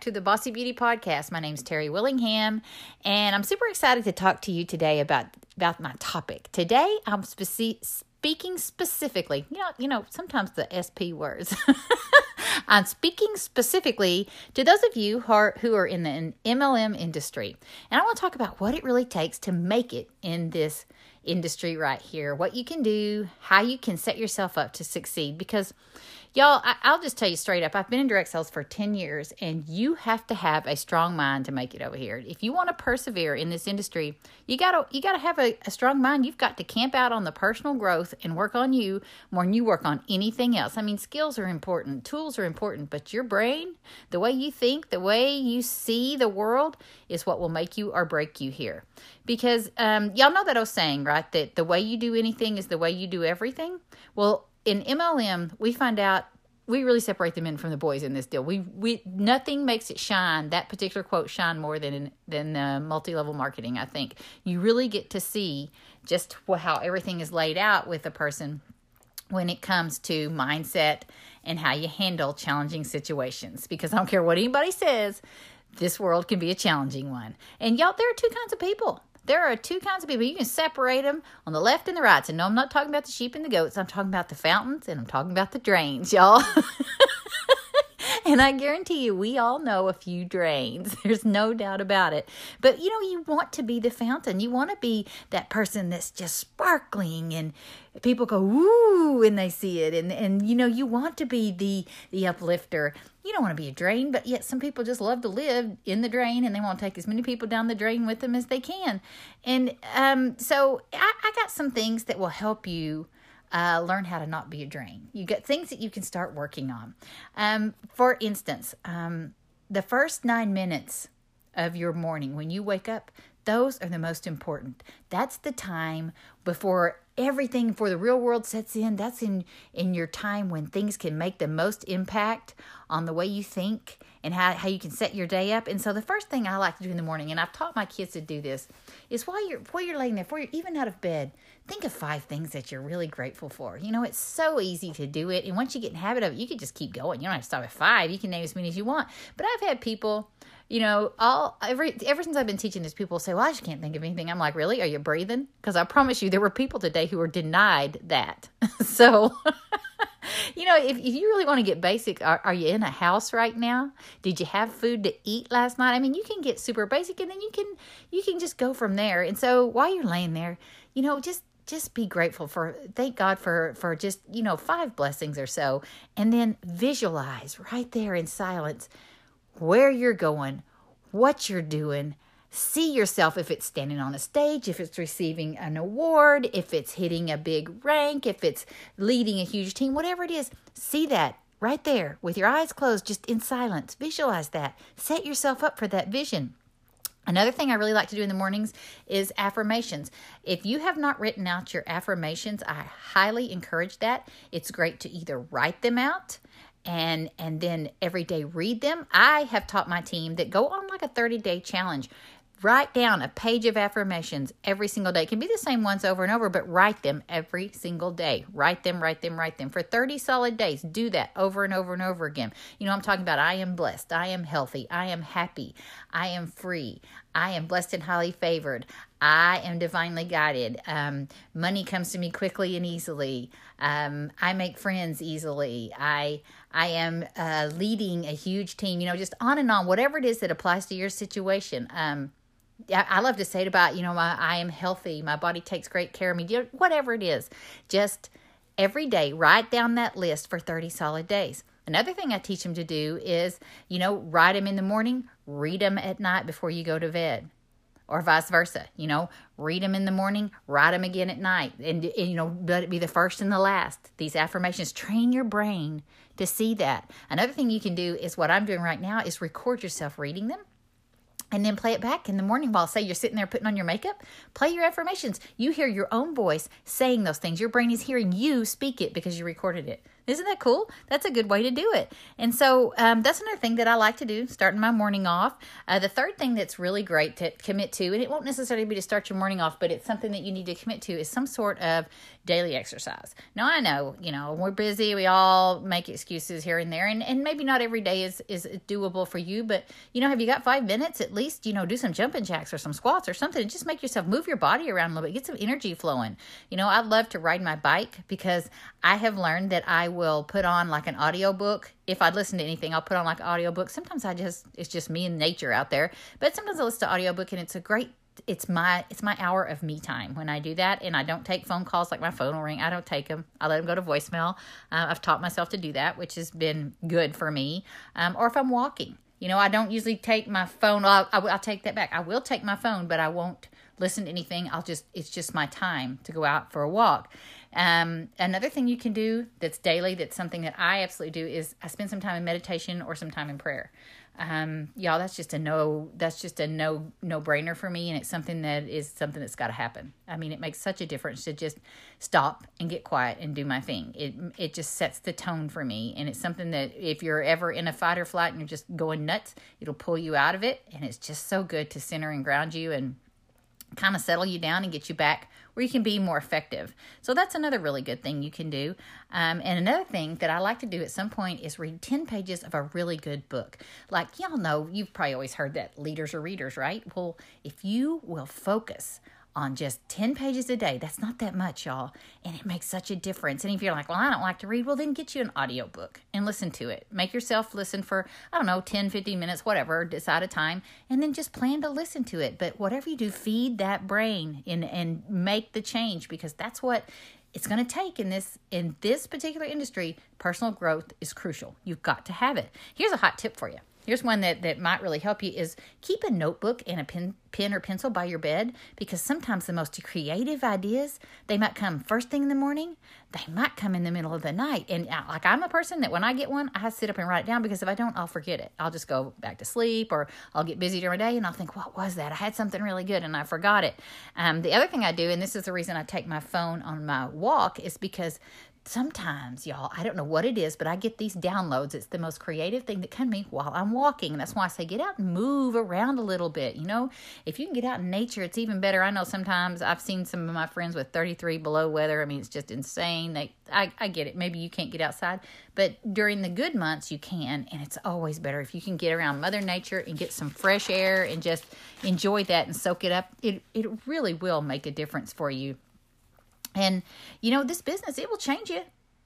to the Bossy Beauty Podcast. My name is Terry Willingham, and I'm super excited to talk to you today about about my topic. Today, I'm speci- speaking specifically. You know, you know, sometimes the SP words. I'm speaking specifically to those of you who are, who are in the MLM industry, and I want to talk about what it really takes to make it in this industry right here. What you can do, how you can set yourself up to succeed, because Y'all, I, will just tell you straight up, I've been in direct sales for 10 years, and you have to have a strong mind to make it over here. If you want to persevere in this industry, you gotta you gotta have a, a strong mind. You've got to camp out on the personal growth and work on you more than you work on anything else. I mean, skills are important, tools are important, but your brain, the way you think, the way you see the world is what will make you or break you here. Because um, y'all know that old saying, right? That the way you do anything is the way you do everything. Well, in MLM, we find out we really separate the men from the boys in this deal. We we nothing makes it shine that particular quote shine more than than uh, the multi level marketing. I think you really get to see just how everything is laid out with a person when it comes to mindset and how you handle challenging situations. Because I don't care what anybody says, this world can be a challenging one. And y'all, there are two kinds of people. There are two kinds of people. You can separate them on the left and the right. So, no, I'm not talking about the sheep and the goats. I'm talking about the fountains and I'm talking about the drains, y'all. and I guarantee you, we all know a few drains. There's no doubt about it. But you know, you want to be the fountain. You want to be that person that's just sparkling and people go woo when they see it. And and you know, you want to be the the uplifter. You don't want to be a drain, but yet some people just love to live in the drain and they want to take as many people down the drain with them as they can. And um, so I, I got some things that will help you uh, learn how to not be a drain. You get things that you can start working on. Um, for instance, um, the first nine minutes of your morning when you wake up, those are the most important. That's the time before everything for the real world sets in. That's in in your time when things can make the most impact on the way you think and how, how you can set your day up. And so the first thing I like to do in the morning, and I've taught my kids to do this, is while you're while you're laying there, before you're even out of bed, think of five things that you're really grateful for. You know, it's so easy to do it. And once you get in habit of it, you can just keep going. You don't have to stop at five. You can name as many as you want. But I've had people you know, all every ever since I've been teaching this, people say, "Well, I just can't think of anything." I'm like, "Really? Are you breathing?" Because I promise you, there were people today who were denied that. so, you know, if, if you really want to get basic, are, are you in a house right now? Did you have food to eat last night? I mean, you can get super basic, and then you can you can just go from there. And so, while you're laying there, you know, just just be grateful for thank god for for just you know five blessings or so and then visualize right there in silence where you're going, what you're doing. See yourself if it's standing on a stage, if it's receiving an award, if it's hitting a big rank, if it's leading a huge team, whatever it is. See that right there with your eyes closed, just in silence. Visualize that. Set yourself up for that vision. Another thing I really like to do in the mornings is affirmations. If you have not written out your affirmations, I highly encourage that. It's great to either write them out and and then every day read them. I have taught my team that go on like a 30 day challenge. Write down a page of affirmations every single day. It can be the same ones over and over, but write them every single day. Write them, write them, write them for 30 solid days. Do that over and over and over again. You know, I'm talking about I am blessed, I am healthy, I am happy, I am free, I am blessed and highly favored, I am divinely guided. Um, money comes to me quickly and easily. Um, I make friends easily. I I am uh, leading a huge team. You know, just on and on. Whatever it is that applies to your situation. Um, I love to say it about you know my I am healthy. My body takes great care of me. Whatever it is, just every day write down that list for thirty solid days. Another thing I teach them to do is, you know, write them in the morning, read them at night before you go to bed or vice versa. You know, read them in the morning, write them again at night, and, and, you know, let it be the first and the last. These affirmations train your brain to see that. Another thing you can do is what I'm doing right now is record yourself reading them. And then play it back in the morning while, say, you're sitting there putting on your makeup. Play your affirmations. You hear your own voice saying those things. Your brain is hearing you speak it because you recorded it. Isn't that cool? That's a good way to do it. And so um, that's another thing that I like to do, starting my morning off. Uh, the third thing that's really great to commit to, and it won't necessarily be to start your morning off, but it's something that you need to commit to, is some sort of daily exercise. Now, I know, you know, we're busy. We all make excuses here and there, and, and maybe not every day is, is doable for you, but, you know, have you got five minutes at least, you know, do some jumping jacks or some squats or something and just make yourself move your body around a little bit, get some energy flowing. You know, I love to ride my bike because I have learned that I will put on like an audio book. If I'd listen to anything, I'll put on like audio book. Sometimes I just it's just me and nature out there. But sometimes I listen to audio book and it's a great it's my it's my hour of me time when I do that, and I don't take phone calls like my phone will ring. I don't take them. I let them go to voicemail. Uh, I've taught myself to do that, which has been good for me. Um, or if I'm walking, you know, I don't usually take my phone. I'll, I'll take that back. I will take my phone, but I won't listen to anything. I'll just it's just my time to go out for a walk. Um, another thing you can do that's daily, that's something that I absolutely do, is I spend some time in meditation or some time in prayer. Um, y'all, that's just a no. That's just a no no brainer for me, and it's something that is something that's got to happen. I mean, it makes such a difference to just stop and get quiet and do my thing. It it just sets the tone for me, and it's something that if you're ever in a fight or flight and you're just going nuts, it'll pull you out of it, and it's just so good to center and ground you and kind of settle you down and get you back where you can be more effective. So that's another really good thing you can do. Um, and another thing that I like to do at some point is read 10 pages of a really good book. Like, y'all know, you've probably always heard that leaders are readers, right? Well, if you will focus on just 10 pages a day. That's not that much, y'all. And it makes such a difference. And if you're like, well, I don't like to read, well, then get you an audiobook and listen to it. Make yourself listen for, I don't know, 10, 15 minutes, whatever, decide a time, and then just plan to listen to it. But whatever you do, feed that brain and, and make the change because that's what it's going to take in this in this particular industry personal growth is crucial you've got to have it here's a hot tip for you Here's one that, that might really help you is keep a notebook and a pen, pen or pencil by your bed because sometimes the most creative ideas, they might come first thing in the morning, they might come in the middle of the night. And uh, like I'm a person that when I get one, I sit up and write it down because if I don't, I'll forget it. I'll just go back to sleep or I'll get busy during the day and I'll think, what was that? I had something really good and I forgot it. Um, the other thing I do, and this is the reason I take my phone on my walk, is because sometimes, y'all, I don't know what it is, but I get these downloads. It's the most creative thing that can be while I'm walking. And that's why I say get out and move around a little bit. You know, if you can get out in nature, it's even better. I know sometimes I've seen some of my friends with 33 below weather. I mean, it's just insane. They, I, I get it. Maybe you can't get outside, but during the good months, you can. And it's always better if you can get around Mother Nature and get some fresh air and just enjoy that and soak it up. It, it really will make a difference for you and you know, this business it will change you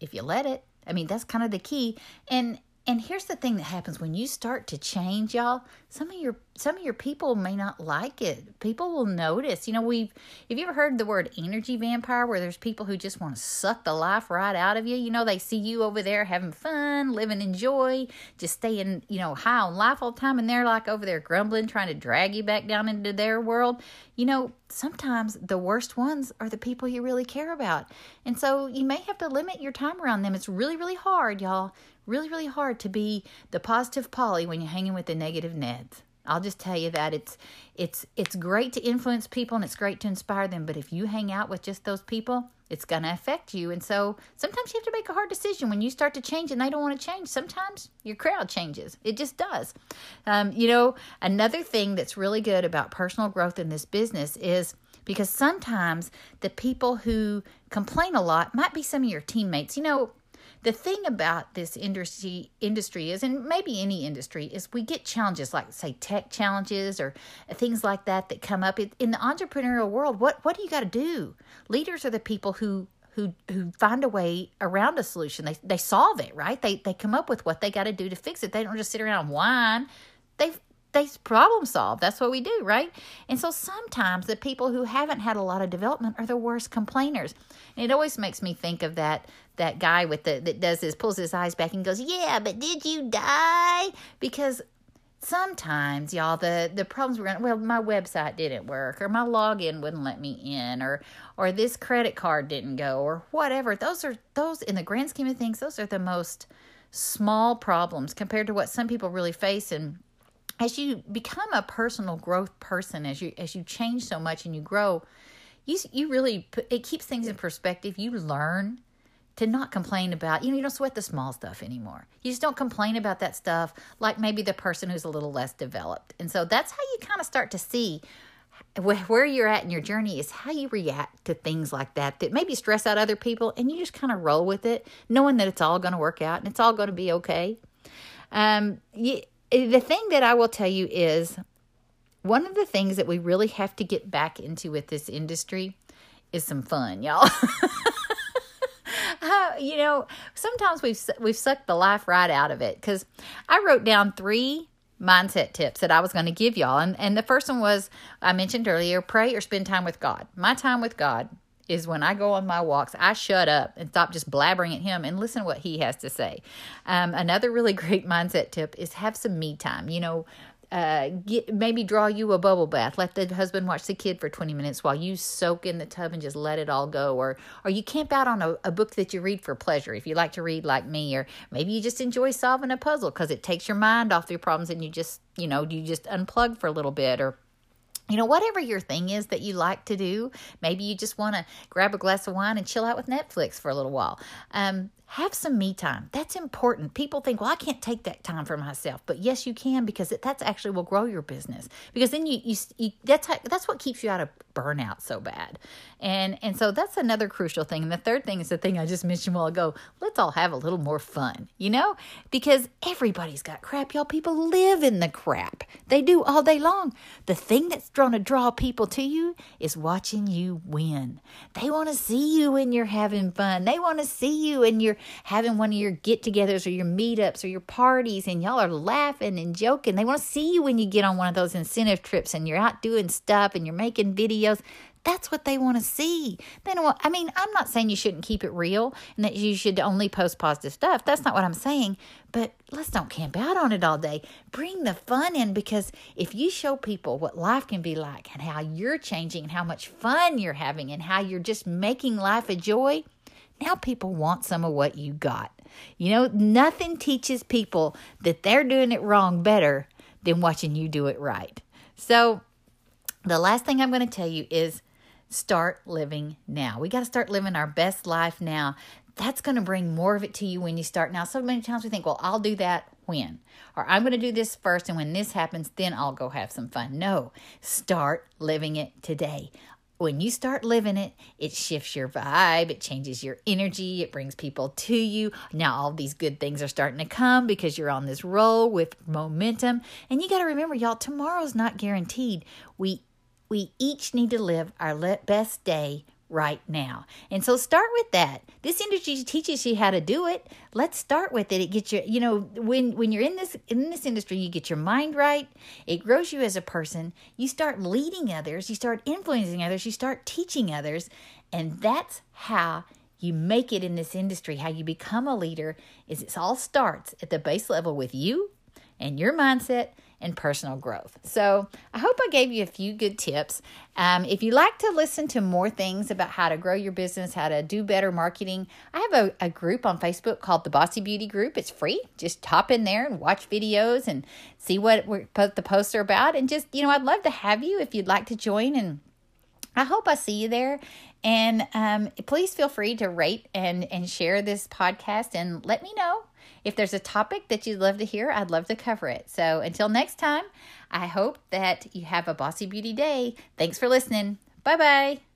if you let it. I mean, that's kind of the key. And and here's the thing that happens when you start to change, y'all. Some of your some of your people may not like it. People will notice. You know, we've have you ever heard the word energy vampire where there's people who just want to suck the life right out of you? You know, they see you over there having fun, living in joy, just staying, you know, high on life all the time and they're like over there grumbling, trying to drag you back down into their world. You know, sometimes the worst ones are the people you really care about. And so you may have to limit your time around them. It's really, really hard, y'all really, really hard to be the positive Polly when you're hanging with the negative Neds. I'll just tell you that it's it's it's great to influence people and it's great to inspire them, but if you hang out with just those people, it's going to affect you. And so sometimes you have to make a hard decision when you start to change and they don't want to change. Sometimes your crowd changes. It just does. Um, you know, another thing that's really good about personal growth in this business is because sometimes the people who complain a lot might be some of your teammates. You know, the thing about this industry industry is and maybe any industry is we get challenges like say tech challenges or things like that that come up. In the entrepreneurial world what what do you got to do? Leaders are the people who who who find a way around a solution. They they solve it right? They they come up with what they got to do to fix it. They don't just sit around and whine. They they problem solve. That's what we do, right? And so sometimes the people who haven't had a lot of development are the worst complainers. And it always makes me think of that that guy with the that does this pulls his eyes back and goes, "Yeah, but did you die?" Because sometimes y'all the the problems were well my website didn't work or my login wouldn't let me in or or this credit card didn't go or whatever those are those in the grand scheme of things those are the most small problems compared to what some people really face and as you become a personal growth person as you as you change so much and you grow you you really it keeps things in perspective you learn to not complain about, you know, you don't sweat the small stuff anymore. You just don't complain about that stuff like maybe the person who's a little less developed. And so that's how you kind of start to see where you're at in your journey is how you react to things like that that maybe stress out other people and you just kind of roll with it knowing that it's all going to work out and it's all going to be okay um, you, the thing that i will tell you is one of the things that we really have to get back into with this industry is some fun y'all uh, you know sometimes we've we've sucked the life right out of it because i wrote down three mindset tips that I was going to give y'all. And, and the first one was I mentioned earlier pray or spend time with God. My time with God is when I go on my walks, I shut up and stop just blabbering at him and listen to what he has to say. Um, another really great mindset tip is have some me time. You know, uh, get maybe draw you a bubble bath. Let the husband watch the kid for 20 minutes while you soak in the tub and just let it all go. Or, or you camp out on a, a book that you read for pleasure if you like to read like me. Or maybe you just enjoy solving a puzzle because it takes your mind off your problems and you just, you know, you just unplug for a little bit. Or you know, whatever your thing is that you like to do, maybe you just want to grab a glass of wine and chill out with Netflix for a little while. Um, have some me time. That's important. People think, well, I can't take that time for myself, but yes, you can because it, that's actually will grow your business. Because then you, you, you that's how, that's what keeps you out of burnout so bad, and and so that's another crucial thing. And the third thing is the thing I just mentioned a while ago. Let's all have a little more fun, you know, because everybody's got crap. Y'all, people live in the crap. They do all day long. The thing that's going to draw people to you is watching you win. They want to see you when you're having fun. They want to see you and you're having one of your get togethers or your meetups or your parties and y'all are laughing and joking. They want to see you when you get on one of those incentive trips and you're out doing stuff and you're making videos. That's what they want to see. They don't want, I mean, I'm not saying you shouldn't keep it real and that you should only post positive stuff. That's not what I'm saying. But let's don't camp out on it all day. Bring the fun in because if you show people what life can be like and how you're changing and how much fun you're having and how you're just making life a joy, now people want some of what you got. You know, nothing teaches people that they're doing it wrong better than watching you do it right. So, the last thing I'm going to tell you is start living now. We got to start living our best life now. That's going to bring more of it to you when you start now. So many times we think, well, I'll do that when, or I'm going to do this first, and when this happens, then I'll go have some fun. No, start living it today when you start living it, it shifts your vibe, it changes your energy, it brings people to you. Now, all these good things are starting to come because you're on this roll with momentum. And you got to remember, y'all, tomorrow's not guaranteed. We we each need to live our best day right now. And so start with that. This industry teaches you how to do it. Let's start with it. It gets you, you know, when when you're in this in this industry, you get your mind right. It grows you as a person. You start leading others, you start influencing others, you start teaching others, and that's how you make it in this industry. How you become a leader is it all starts at the base level with you and your mindset and personal growth. So I hope I gave you a few good tips. Um, if you like to listen to more things about how to grow your business, how to do better marketing, I have a, a group on Facebook called the Bossy Beauty Group. It's free. Just hop in there and watch videos and see what the posts are about. And just, you know, I'd love to have you if you'd like to join and I hope I see you there. And um, please feel free to rate and, and share this podcast and let me know if there's a topic that you'd love to hear, I'd love to cover it. So until next time, I hope that you have a bossy beauty day. Thanks for listening. Bye bye.